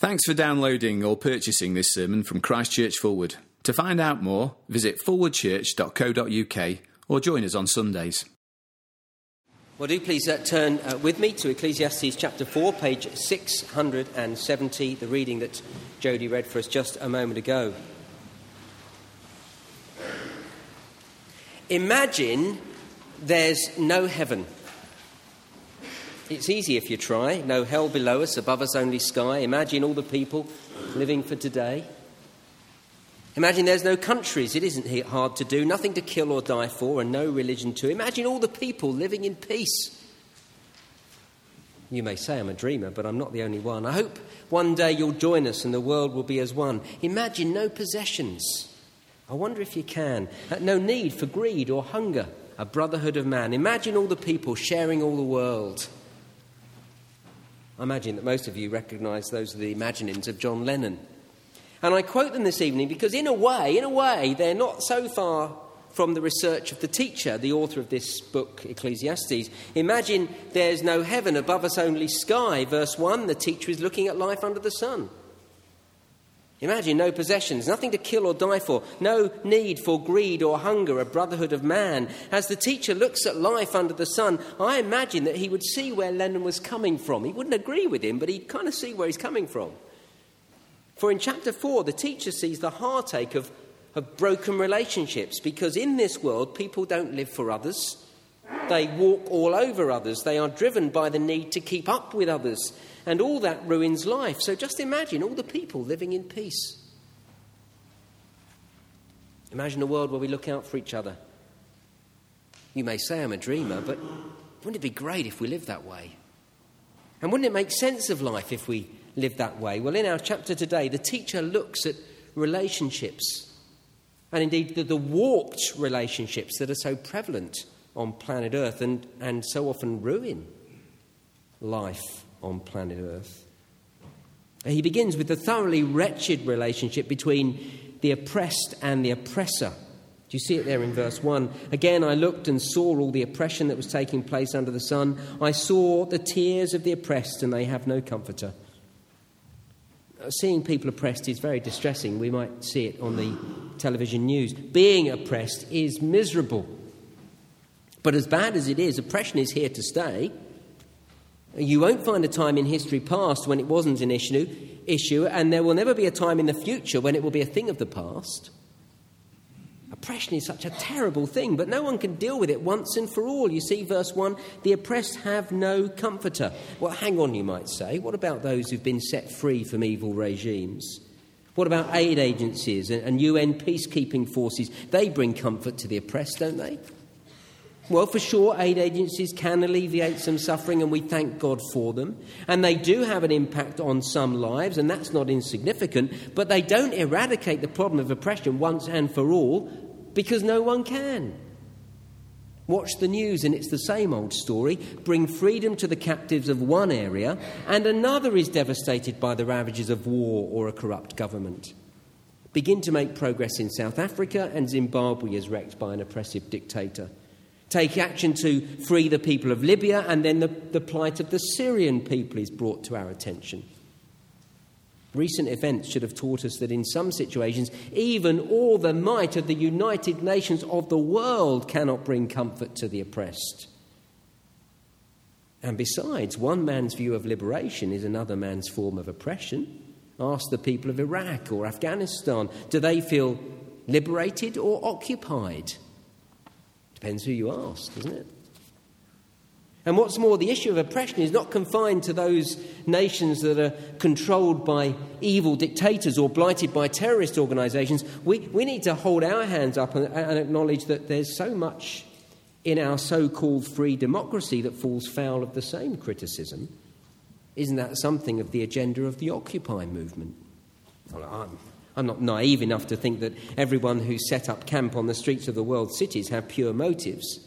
Thanks for downloading or purchasing this sermon from Christchurch Forward. To find out more, visit forwardchurch.co.uk or join us on Sundays. Well, do please uh, turn uh, with me to Ecclesiastes chapter 4, page 670, the reading that Jody read for us just a moment ago. Imagine there's no heaven. It's easy if you try. No hell below us, above us only sky. Imagine all the people living for today. Imagine there's no countries. It isn't hard to do. Nothing to kill or die for, and no religion to. Imagine all the people living in peace. You may say I'm a dreamer, but I'm not the only one. I hope one day you'll join us and the world will be as one. Imagine no possessions. I wonder if you can. No need for greed or hunger. A brotherhood of man. Imagine all the people sharing all the world. I imagine that most of you recognise those are the imaginings of John Lennon. And I quote them this evening because, in a way, in a way, they're not so far from the research of the teacher, the author of this book, Ecclesiastes. Imagine there's no heaven, above us only sky. Verse 1 the teacher is looking at life under the sun. Imagine no possessions, nothing to kill or die for, no need for greed or hunger, a brotherhood of man. As the teacher looks at life under the sun, I imagine that he would see where Lennon was coming from. He wouldn't agree with him, but he'd kind of see where he's coming from. For in chapter 4, the teacher sees the heartache of, of broken relationships because in this world, people don't live for others. They walk all over others. They are driven by the need to keep up with others and all that ruins life. So just imagine all the people living in peace. Imagine a world where we look out for each other. You may say I'm a dreamer, but wouldn't it be great if we lived that way? And wouldn't it make sense of life if we lived that way? Well, in our chapter today, the teacher looks at relationships, and indeed the, the warped relationships that are so prevalent on planet Earth and, and so often ruin life on planet Earth. He begins with the thoroughly wretched relationship between the oppressed and the oppressor. Do you see it there in verse 1? Again, I looked and saw all the oppression that was taking place under the sun. I saw the tears of the oppressed, and they have no comforter. Uh, seeing people oppressed is very distressing. We might see it on the television news. Being oppressed is miserable. But as bad as it is, oppression is here to stay. You won't find a time in history past when it wasn't an issue, issue, and there will never be a time in the future when it will be a thing of the past. Oppression is such a terrible thing, but no one can deal with it once and for all. You see, verse 1 the oppressed have no comforter. Well, hang on, you might say. What about those who've been set free from evil regimes? What about aid agencies and UN peacekeeping forces? They bring comfort to the oppressed, don't they? Well, for sure, aid agencies can alleviate some suffering, and we thank God for them. And they do have an impact on some lives, and that's not insignificant, but they don't eradicate the problem of oppression once and for all because no one can. Watch the news, and it's the same old story. Bring freedom to the captives of one area, and another is devastated by the ravages of war or a corrupt government. Begin to make progress in South Africa, and Zimbabwe is wrecked by an oppressive dictator take action to free the people of Libya, and then the, the plight of the Syrian people is brought to our attention. Recent events should have taught us that in some situations, even all the might of the United Nations of the world cannot bring comfort to the oppressed. And besides, one man's view of liberation is another man's form of oppression. Ask the people of Iraq or Afghanistan do they feel liberated or occupied? Depends who you ask, doesn't it? And what's more, the issue of oppression is not confined to those nations that are controlled by evil dictators or blighted by terrorist organizations. We, we need to hold our hands up and, and acknowledge that there's so much in our so called free democracy that falls foul of the same criticism. Isn't that something of the agenda of the Occupy movement? Well, I'm I'm not naive enough to think that everyone who set up camp on the streets of the world cities have pure motives.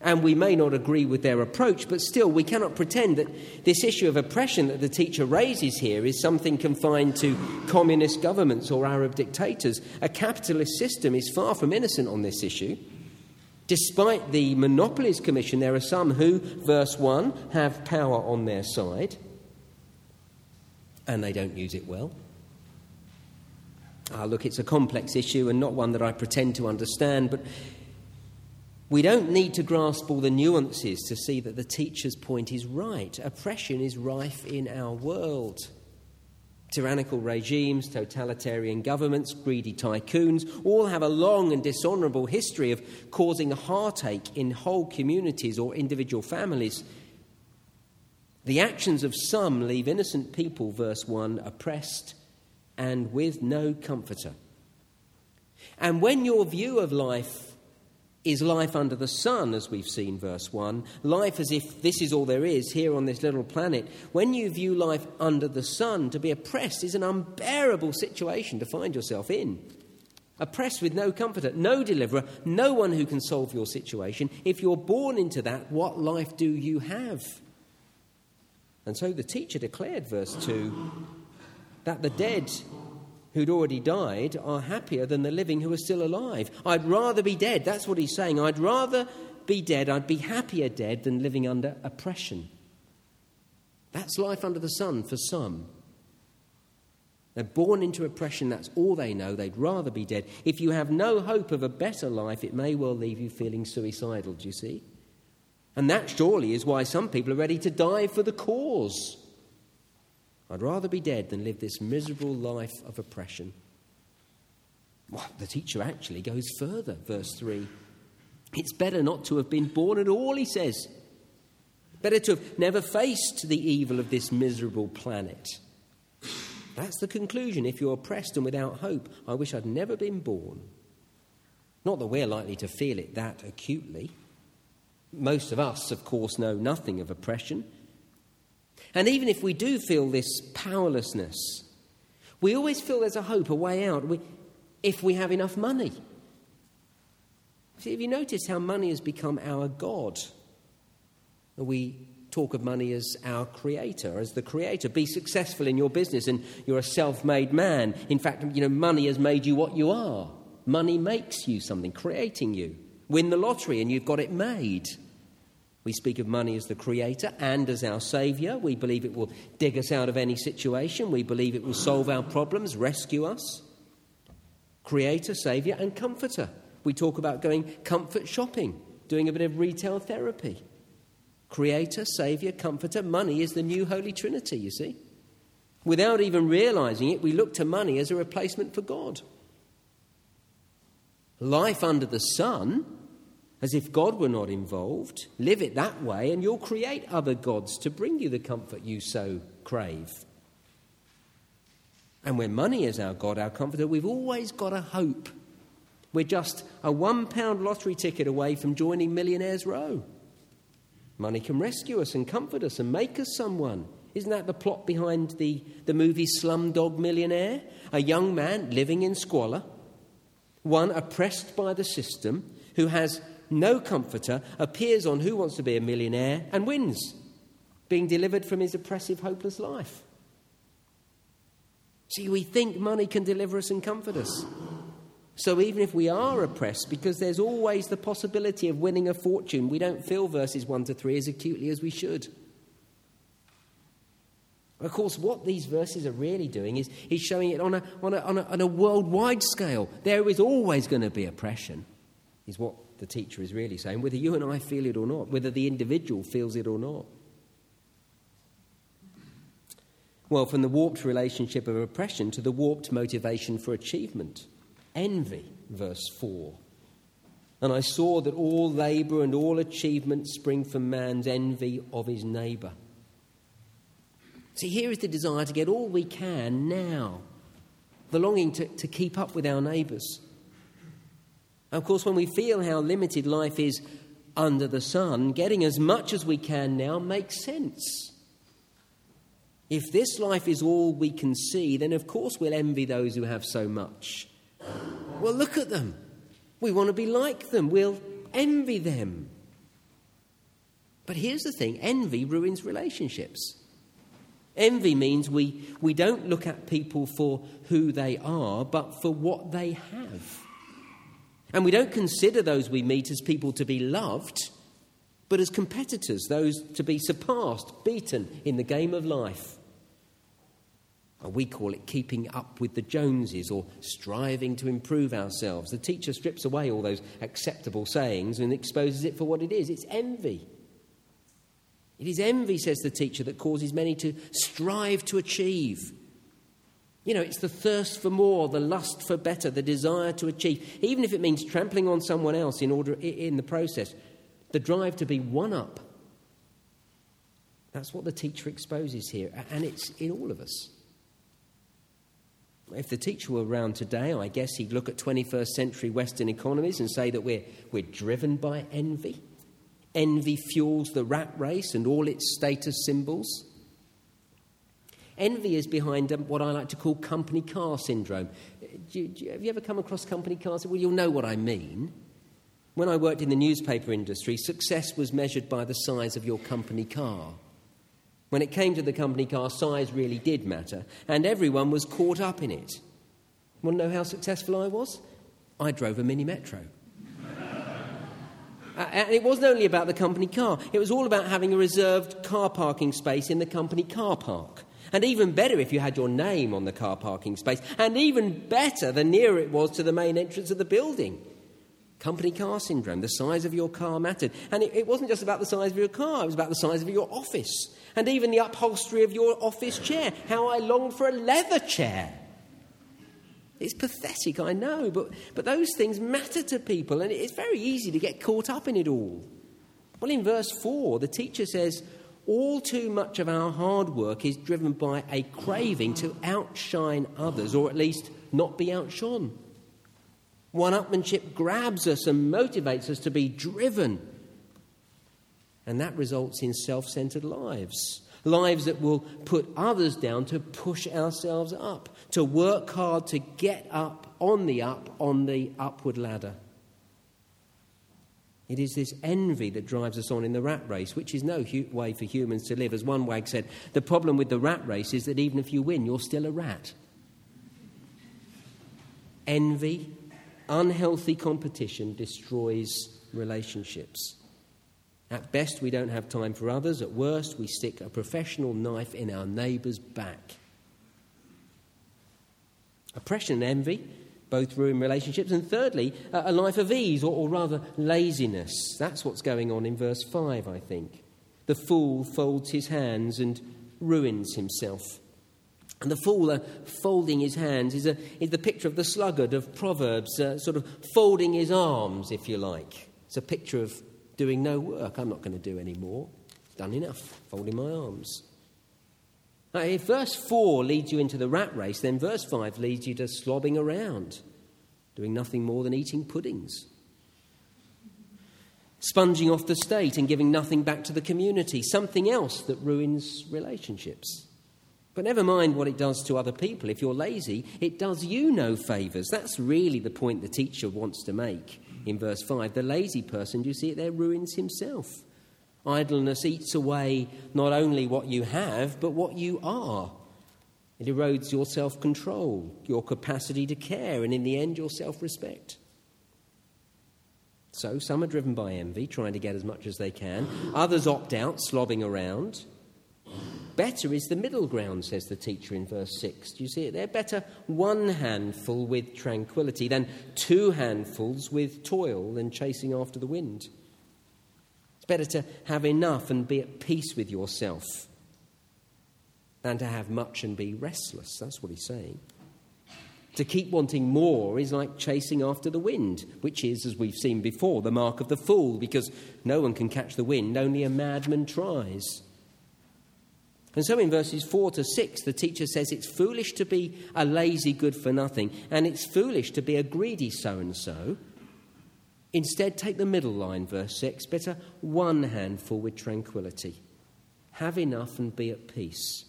And we may not agree with their approach, but still, we cannot pretend that this issue of oppression that the teacher raises here is something confined to communist governments or Arab dictators. A capitalist system is far from innocent on this issue. Despite the Monopolies Commission, there are some who, verse 1, have power on their side. and they don't use it well. Ah, look, it's a complex issue and not one that I pretend to understand, but we don't need to grasp all the nuances to see that the teacher's point is right. Oppression is rife in our world. Tyrannical regimes, totalitarian governments, greedy tycoons all have a long and dishonourable history of causing heartache in whole communities or individual families. The actions of some leave innocent people, verse 1, oppressed and with no comforter. And when your view of life is life under the sun, as we've seen, verse 1, life as if this is all there is here on this little planet, when you view life under the sun, to be oppressed is an unbearable situation to find yourself in. Oppressed with no comforter, no deliverer, no one who can solve your situation. If you're born into that, what life do you have? And so the teacher declared, verse 2, that the dead who'd already died are happier than the living who are still alive. I'd rather be dead. That's what he's saying. I'd rather be dead. I'd be happier dead than living under oppression. That's life under the sun for some. They're born into oppression, that's all they know. They'd rather be dead. If you have no hope of a better life, it may well leave you feeling suicidal, do you see? And that surely is why some people are ready to die for the cause. I'd rather be dead than live this miserable life of oppression. Well, the teacher actually goes further, verse 3. It's better not to have been born at all, he says. Better to have never faced the evil of this miserable planet. That's the conclusion. If you're oppressed and without hope, I wish I'd never been born. Not that we're likely to feel it that acutely. Most of us, of course, know nothing of oppression. And even if we do feel this powerlessness, we always feel there's a hope, a way out, we, if we have enough money. See, have you noticed how money has become our God? We talk of money as our creator, as the creator. Be successful in your business and you're a self made man. In fact, you know, money has made you what you are. Money makes you something, creating you. Win the lottery and you've got it made. We speak of money as the creator and as our savior. We believe it will dig us out of any situation. We believe it will solve our problems, rescue us. Creator, savior, and comforter. We talk about going comfort shopping, doing a bit of retail therapy. Creator, savior, comforter. Money is the new Holy Trinity, you see. Without even realizing it, we look to money as a replacement for God. Life under the sun as if God were not involved. Live it that way, and you'll create other gods to bring you the comfort you so crave. And when money is our God, our comforter, we've always got a hope. We're just a one pound lottery ticket away from joining Millionaires Row. Money can rescue us and comfort us and make us someone. Isn't that the plot behind the, the movie Slumdog Millionaire? A young man living in squalor, one oppressed by the system, who has no comforter, appears on Who Wants to Be a Millionaire and wins, being delivered from his oppressive, hopeless life. See, we think money can deliver us and comfort us. So even if we are oppressed, because there's always the possibility of winning a fortune, we don't feel verses 1 to 3 as acutely as we should. Of course, what these verses are really doing is, is showing it on a, on, a, on, a, on a worldwide scale. There is always going to be oppression, is what the teacher is really saying, whether you and I feel it or not, whether the individual feels it or not. Well, from the warped relationship of oppression to the warped motivation for achievement. Envy, verse 4. And I saw that all labour and all achievement spring from man's envy of his neighbour. See, here is the desire to get all we can now, the longing to, to keep up with our neighbours. Of course, when we feel how limited life is under the sun, getting as much as we can now makes sense. If this life is all we can see, then of course we'll envy those who have so much. Well, look at them. We want to be like them. We'll envy them. But here's the thing envy ruins relationships. Envy means we, we don't look at people for who they are, but for what they have. And we don't consider those we meet as people to be loved, but as competitors, those to be surpassed, beaten in the game of life. And we call it keeping up with the Joneses or striving to improve ourselves. The teacher strips away all those acceptable sayings and exposes it for what it is it's envy. It is envy, says the teacher, that causes many to strive to achieve. You know, it's the thirst for more, the lust for better, the desire to achieve, even if it means trampling on someone else in order in the process, the drive to be one up. That's what the teacher exposes here, and it's in all of us. If the teacher were around today, I guess he'd look at 21st century Western economies and say that we're, we're driven by envy. Envy fuels the rat race and all its status symbols. Envy is behind um, what I like to call company car syndrome. Do you, do you, have you ever come across company cars? Well, you'll know what I mean. When I worked in the newspaper industry, success was measured by the size of your company car. When it came to the company car, size really did matter, and everyone was caught up in it. Want to know how successful I was? I drove a mini metro. and it wasn't only about the company car, it was all about having a reserved car parking space in the company car park. And even better if you had your name on the car parking space. And even better the nearer it was to the main entrance of the building. Company car syndrome, the size of your car mattered. And it, it, wasn't just about the size of your car, it was about the size of your office. And even the upholstery of your office chair. How I longed for a leather chair. It's pathetic, I know, but, but those things matter to people, and it's very easy to get caught up in it all. Well, in verse 4, the teacher says, All too much of our hard work is driven by a craving to outshine others, or at least not be outshone. One upmanship grabs us and motivates us to be driven. And that results in self centered lives. Lives that will put others down to push ourselves up, to work hard to get up on the up, on the upward ladder. It is this envy that drives us on in the rat race, which is no hu- way for humans to live. As one wag said, the problem with the rat race is that even if you win, you're still a rat. Envy Unhealthy competition destroys relationships. At best, we don't have time for others. At worst, we stick a professional knife in our neighbour's back. Oppression and envy both ruin relationships. And thirdly, a life of ease, or, or rather laziness. That's what's going on in verse 5, I think. The fool folds his hands and ruins himself. And the fool uh, folding his hands is, a, is the picture of the sluggard of Proverbs, uh, sort of folding his arms, if you like. It's a picture of doing no work. I'm not going to do any more. Done enough, folding my arms. If verse 4 leads you into the rat race, then verse 5 leads you to slobbing around, doing nothing more than eating puddings. Sponging off the state and giving nothing back to the community, something else that ruins relationships. But never mind what it does to other people. If you're lazy, it does you no favours. That's really the point the teacher wants to make in verse 5. The lazy person, do you see it there, ruins himself. Idleness eats away not only what you have, but what you are. It erodes your self control, your capacity to care, and in the end, your self respect. So, some are driven by envy, trying to get as much as they can. Others opt out, slobbing around. Better is the middle ground, says the teacher in verse 6. Do you see it there? Better one handful with tranquility than two handfuls with toil and chasing after the wind. Better to have enough and be at peace with yourself than to have much and be restless. That's what he's saying. To keep wanting more is like chasing after the wind, which is, as we've seen before, the mark of the fool, because no one can catch the wind, only a madman tries. And so in verses 4 to 6, the teacher says it's foolish to be a lazy good for nothing, and it's foolish to be a greedy so and so. Instead, take the middle line, verse 6 better one handful with tranquility. Have enough and be at peace.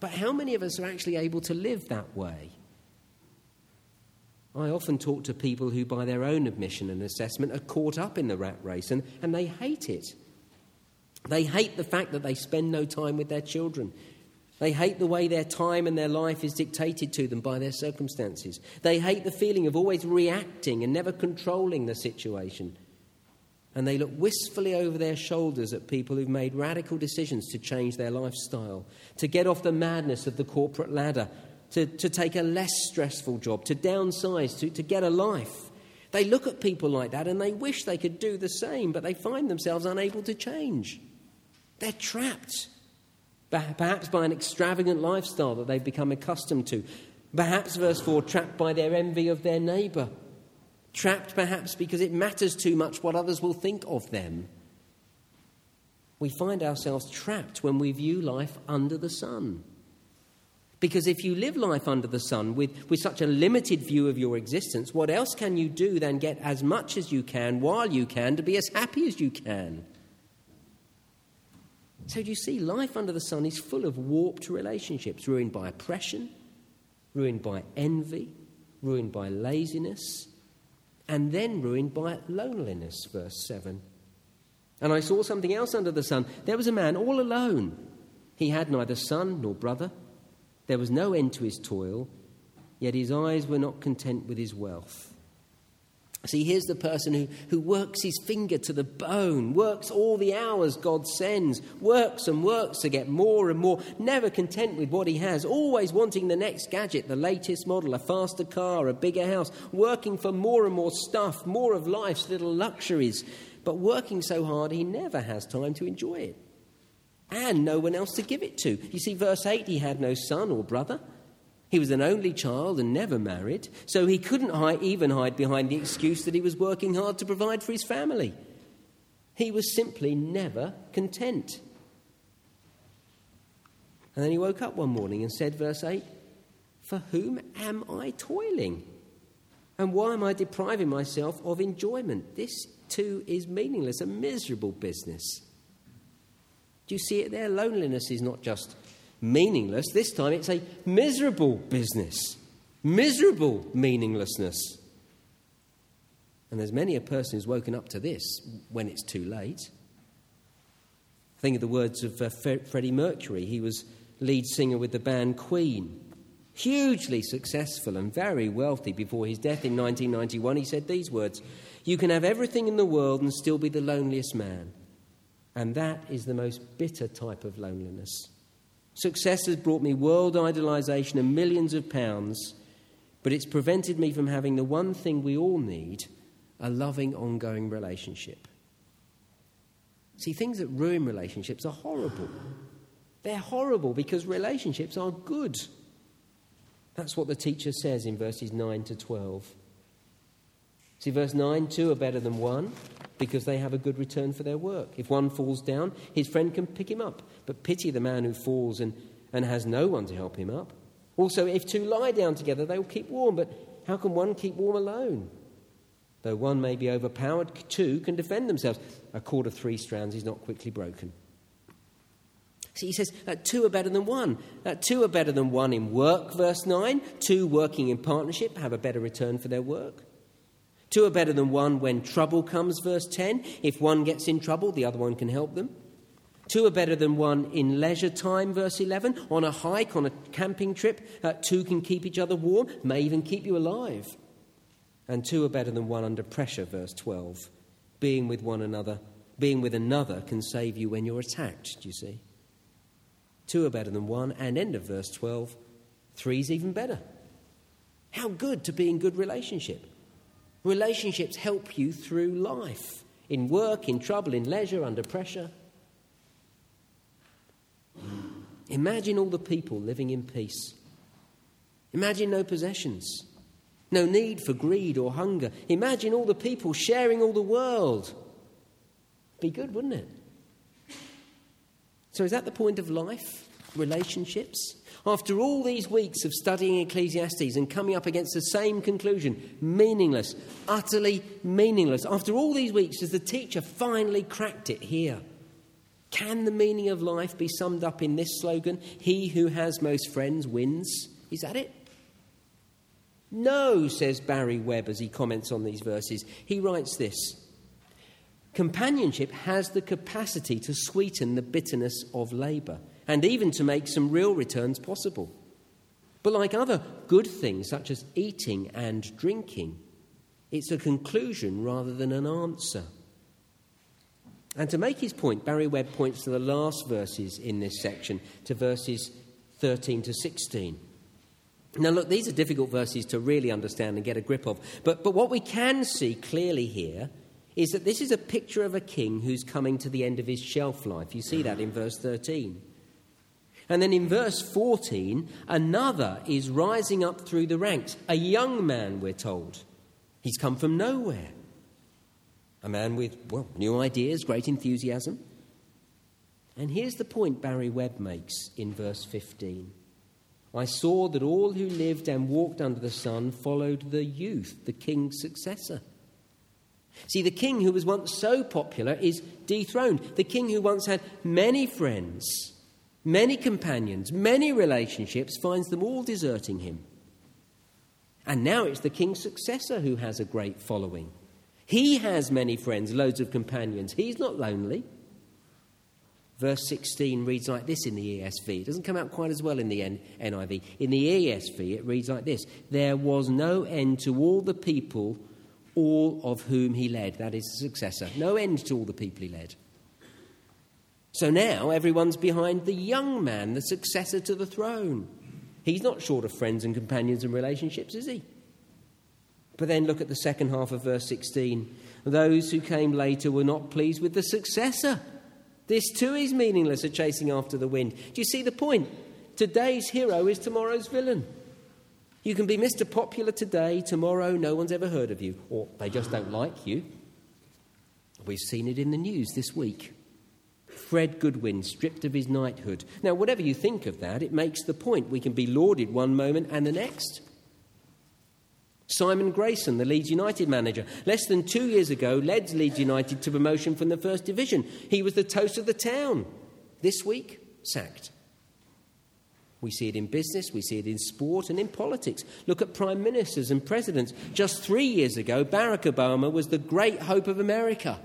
But how many of us are actually able to live that way? I often talk to people who, by their own admission and assessment, are caught up in the rat race and, and they hate it. They hate the fact that they spend no time with their children. They hate the way their time and their life is dictated to them by their circumstances. They hate the feeling of always reacting and never controlling the situation. and they look wistfully over their shoulders at people who've made radical decisions to change their lifestyle, to get off the madness of the corporate ladder, to, to take a less stressful job, to downsize, to, to get a life. They look at people like that and they wish they could do the same, but they find themselves unable to change. They're trapped, perhaps by an extravagant lifestyle that they've become accustomed to. Perhaps, verse 4, trapped by their envy of their neighbour trapped perhaps because it matters too much what others will think of them. We find ourselves trapped when we view life under the sun. Because if you live life under the sun with, with such a limited view of your existence, what else can you do than get as much as you can while you can to be as happy as you can? So, do you see, life under the sun is full of warped relationships, ruined by oppression, ruined by envy, ruined by laziness, and then ruined by loneliness, verse 7. And I saw something else under the sun. There was a man all alone. He had neither son nor brother. There was no end to his toil, yet his eyes were not content with his wealth. See, here's the person who, who works his finger to the bone, works all the hours God sends, works and works to get more and more, never content with what he has, always wanting the next gadget, the latest model, a faster car, a bigger house, working for more and more stuff, more of life's little luxuries, but working so hard he never has time to enjoy it. And no one else to give it to. You see, verse 8 he had no son or brother. He was an only child and never married, so he couldn't hide, even hide behind the excuse that he was working hard to provide for his family. He was simply never content. And then he woke up one morning and said, verse 8, For whom am I toiling? And why am I depriving myself of enjoyment? This too is meaningless, a miserable business. Do you see it there? Loneliness is not just meaningless. This time it's a miserable business, miserable meaninglessness. And there's many a person who's woken up to this when it's too late. Think of the words of uh, Freddie Mercury. He was lead singer with the band Queen. Hugely successful and very wealthy before his death in 1991, he said these words You can have everything in the world and still be the loneliest man. And that is the most bitter type of loneliness. Success has brought me world idolization and millions of pounds, but it's prevented me from having the one thing we all need a loving, ongoing relationship. See, things that ruin relationships are horrible. They're horrible because relationships are good. That's what the teacher says in verses 9 to 12. See, verse 9 two are better than one because they have a good return for their work. If one falls down, his friend can pick him up. But pity the man who falls and, and has no one to help him up. Also, if two lie down together, they will keep warm. But how can one keep warm alone? Though one may be overpowered, two can defend themselves. A cord of three strands is not quickly broken. See, he says that two are better than one. That two are better than one in work, verse 9. Two working in partnership have a better return for their work. Two are better than one when trouble comes, verse 10. If one gets in trouble, the other one can help them. Two are better than one in leisure time, verse 11. On a hike, on a camping trip, uh, two can keep each other warm, may even keep you alive. And two are better than one under pressure, verse 12. Being with one another, being with another can save you when you're attacked, do you see? Two are better than one, and end of verse 12. Three's even better. How good to be in good relationship. Relationships help you through life in work, in trouble, in leisure, under pressure. Imagine all the people living in peace. Imagine no possessions, no need for greed or hunger. Imagine all the people sharing all the world. Be good, wouldn't it? So, is that the point of life? Relationships? After all these weeks of studying Ecclesiastes and coming up against the same conclusion, meaningless, utterly meaningless, after all these weeks, has the teacher finally cracked it here? Can the meaning of life be summed up in this slogan? He who has most friends wins. Is that it? No, says Barry Webb as he comments on these verses. He writes this Companionship has the capacity to sweeten the bitterness of labour and even to make some real returns possible. But like other good things, such as eating and drinking, it's a conclusion rather than an answer. And to make his point, Barry Webb points to the last verses in this section, to verses 13 to 16. Now, look, these are difficult verses to really understand and get a grip of. But, but what we can see clearly here is that this is a picture of a king who's coming to the end of his shelf life. You see that in verse 13. And then in verse 14, another is rising up through the ranks. A young man, we're told. He's come from nowhere. A man with, well, new ideas, great enthusiasm. And here's the point Barry Webb makes in verse 15 I saw that all who lived and walked under the sun followed the youth, the king's successor. See, the king who was once so popular is dethroned. The king who once had many friends, many companions, many relationships, finds them all deserting him. And now it's the king's successor who has a great following. He has many friends, loads of companions. He's not lonely. Verse 16 reads like this in the ESV. It doesn't come out quite as well in the NIV. In the ESV, it reads like this There was no end to all the people, all of whom he led. That is the successor. No end to all the people he led. So now everyone's behind the young man, the successor to the throne. He's not short of friends and companions and relationships, is he? But then look at the second half of verse 16. Those who came later were not pleased with the successor. This too is meaningless, a chasing after the wind. Do you see the point? Today's hero is tomorrow's villain. You can be Mr. Popular today, tomorrow no one's ever heard of you, or they just don't like you. We've seen it in the news this week. Fred Goodwin stripped of his knighthood. Now, whatever you think of that, it makes the point. We can be lauded one moment and the next. Simon Grayson, the Leeds United manager, less than two years ago led Leeds United to promotion from the First Division. He was the toast of the town. This week, sacked. We see it in business, we see it in sport and in politics. Look at prime ministers and presidents. Just three years ago, Barack Obama was the great hope of America.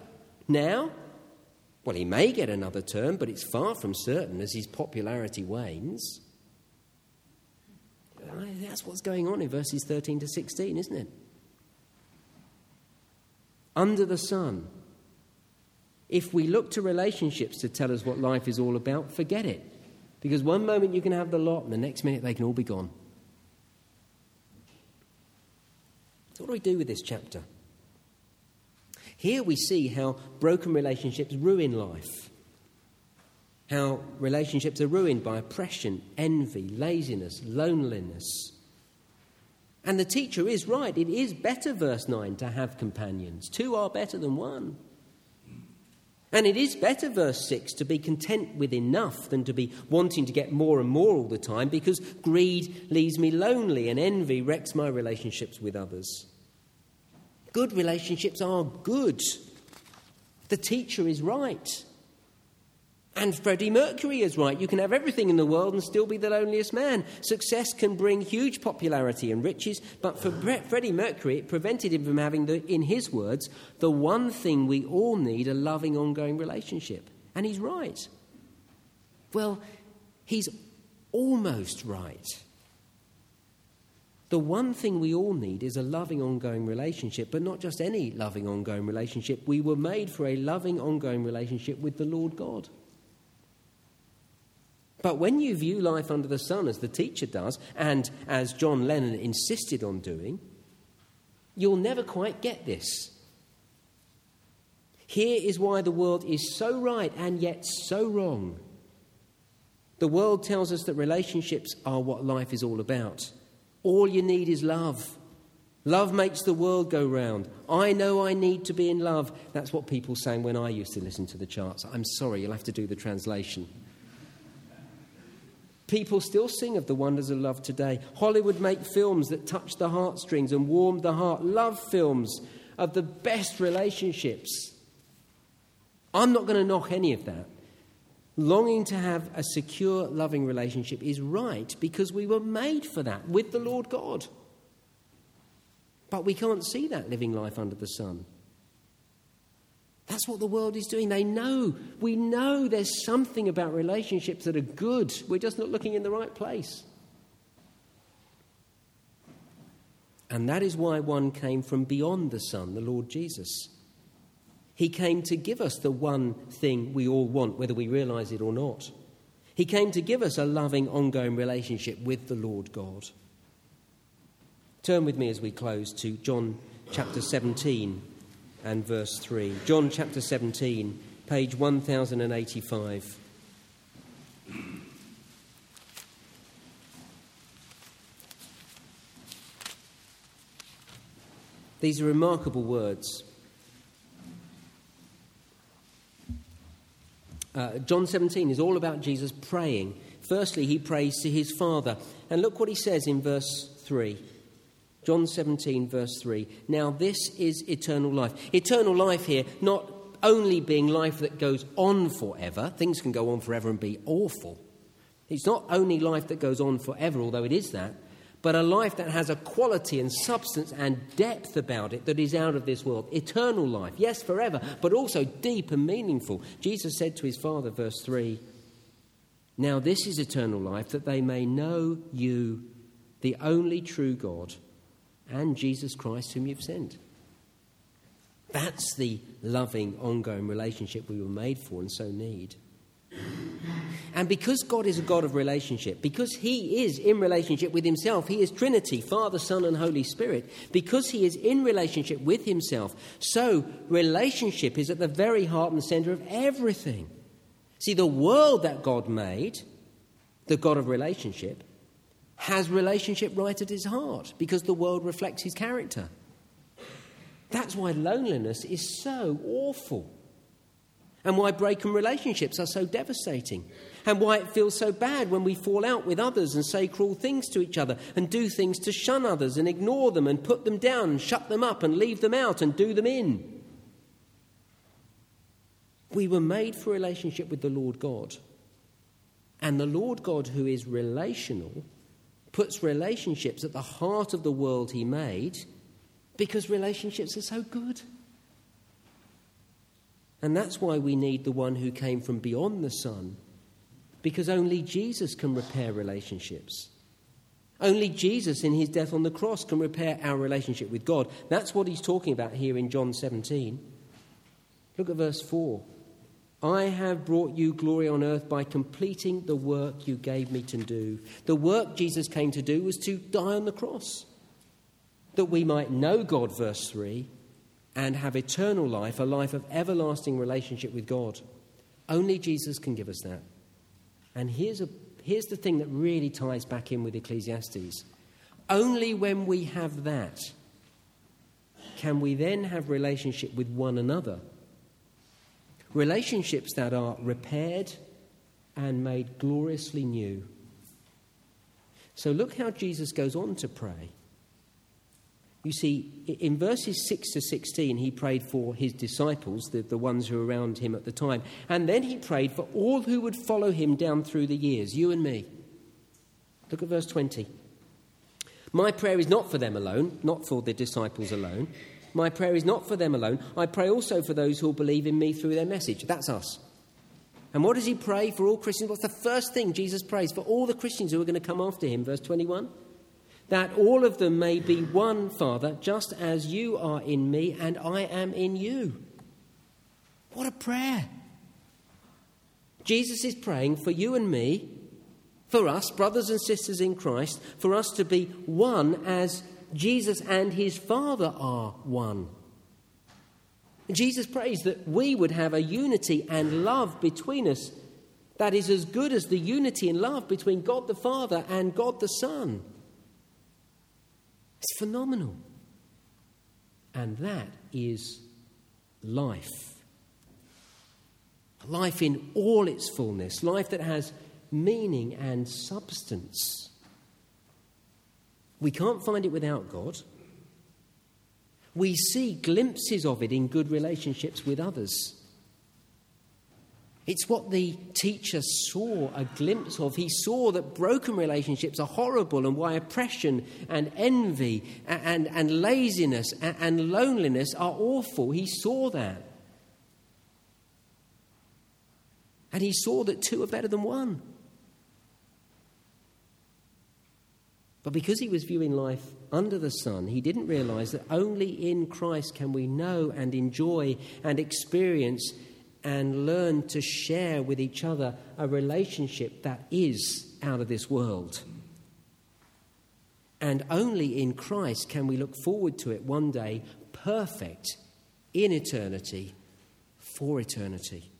Now, well, he may get another term, but it's far from certain as his popularity wanes. That's what's going on in verses 13 to 16, isn't it? Under the sun. If we look to relationships to tell us what life is all about, forget it. Because one moment you can have the lot, and the next minute they can all be gone. So, what do we do with this chapter? Here we see how broken relationships ruin life how relationships are ruined by oppression, envy, laziness, loneliness. And the teacher is right. It is better, verse 9, to have companions. Two are better than one. And it is better, verse 6, to be content with enough than to be wanting to get more and more all the time because greed leaves me lonely and envy wrecks my relationships with others. Good relationships are good. The teacher is right. And Freddie Mercury is right. You can have everything in the world and still be the loneliest man. Success can bring huge popularity and riches, but for Freddie Mercury, it prevented him from having, the, in his words, the one thing we all need a loving, ongoing relationship. And he's right. Well, he's almost right. The one thing we all need is a loving, ongoing relationship, but not just any loving, ongoing relationship. We were made for a loving, ongoing relationship with the Lord God. But when you view life under the sun as the teacher does, and as John Lennon insisted on doing, you'll never quite get this. Here is why the world is so right and yet so wrong. The world tells us that relationships are what life is all about. All you need is love. Love makes the world go round. I know I need to be in love. That's what people sang when I used to listen to the charts. I'm sorry, you'll have to do the translation. People still sing of the wonders of love today. Hollywood make films that touch the heartstrings and warm the heart. Love films of the best relationships. I'm not going to knock any of that. Longing to have a secure, loving relationship is right because we were made for that with the Lord God. But we can't see that living life under the sun. That's what the world is doing. They know. We know there's something about relationships that are good. We're just not looking in the right place. And that is why one came from beyond the sun, the Lord Jesus. He came to give us the one thing we all want, whether we realize it or not. He came to give us a loving, ongoing relationship with the Lord God. Turn with me as we close to John chapter 17 and verse 3. John chapter 17, page 1085. These are remarkable words. Uh, John 17 is all about Jesus praying. Firstly, he prays to his Father. And look what he says in verse 3. John 17, verse 3. Now, this is eternal life. Eternal life here, not only being life that goes on forever, things can go on forever and be awful. It's not only life that goes on forever, although it is that, but a life that has a quality and substance and depth about it that is out of this world. Eternal life, yes, forever, but also deep and meaningful. Jesus said to his Father, verse 3 Now this is eternal life, that they may know you, the only true God, and Jesus Christ, whom you've sent. That's the loving, ongoing relationship we were made for and so need. And because God is a God of relationship, because He is in relationship with Himself, He is Trinity, Father, Son, and Holy Spirit, because He is in relationship with Himself, so relationship is at the very heart and center of everything. See, the world that God made, the God of relationship, has relationship right at His heart because the world reflects His character. That's why loneliness is so awful and why broken relationships are so devastating, and why it feels so bad when we fall out with others and say cruel things to each other, and do things to shun others and ignore them and put them down and shut them up and leave them out and do them in. We were made for relationship with the Lord God. And the Lord God, who is relational, puts relationships at the heart of the world He made because relationships are so good. And that's why we need the one who came from beyond the sun, because only Jesus can repair relationships. Only Jesus, in his death on the cross, can repair our relationship with God. That's what he's talking about here in John 17. Look at verse 4. I have brought you glory on earth by completing the work you gave me to do. The work Jesus came to do was to die on the cross, that we might know God, verse 3, and have eternal life, a life of everlasting relationship with God. Only Jesus can give us that. And here's, a, here's the thing that really ties back in with Ecclesiastes. Only when we have that can we then have relationship with one another. Relationships that are repaired and made gloriously new. So look how Jesus goes on to pray. You see, in verses 6 to 16, he prayed for his disciples, the, the ones who were around him at the time. And then he prayed for all who would follow him down through the years, you and me. Look at verse 20. My prayer is not for them alone, not for the disciples alone. My prayer is not for them alone. I pray also for those who will believe in me through their message. That's us. And what does he pray for all Christians? What's the first thing Jesus prays for all the Christians who are going to come after him? Verse 21 that all of them may be one, Father, just as you are in me and I am in you. What a prayer! Jesus is praying for you and me, for us, brothers and sisters in Christ, for us to be one as Jesus and his Father are one. Jesus prays that we would have a unity and love between us that is as good as the unity and love between God the Father and God the Son. It's phenomenal. And that is life. Life in all its fullness, life that has meaning and substance. We can't find it without God. We see glimpses of it in good relationships with others. It's what the teacher saw a glimpse of. He saw that broken relationships are horrible and why oppression and envy and, and, and laziness and, and loneliness are awful. He saw that. And he saw that two are better than one. But because he was viewing life under the sun, he didn't realize that only in Christ can we know and enjoy and experience and learn to share with each other a relationship that is out of this world. And only in Christ can we look forward to it one day, perfect in eternity, for eternity.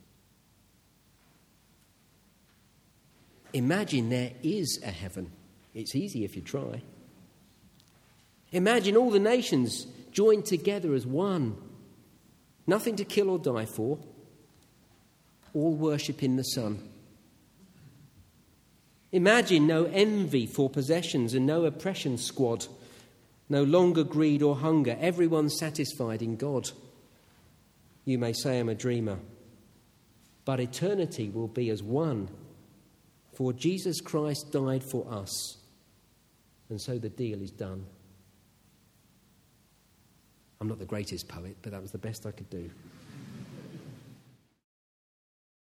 Imagine there is a heaven. It's easy if you try. Imagine all the nations joined together as one. Nothing to kill or die for, all worshipping the sun. Imagine no envy for possessions and no oppression squad, no longer greed or hunger, everyone satisfied in God. You may say I'm a dreamer, but eternity will be as one, for Jesus Christ died for us, and so the deal is done. I'm not the greatest poet, but that was the best I could do.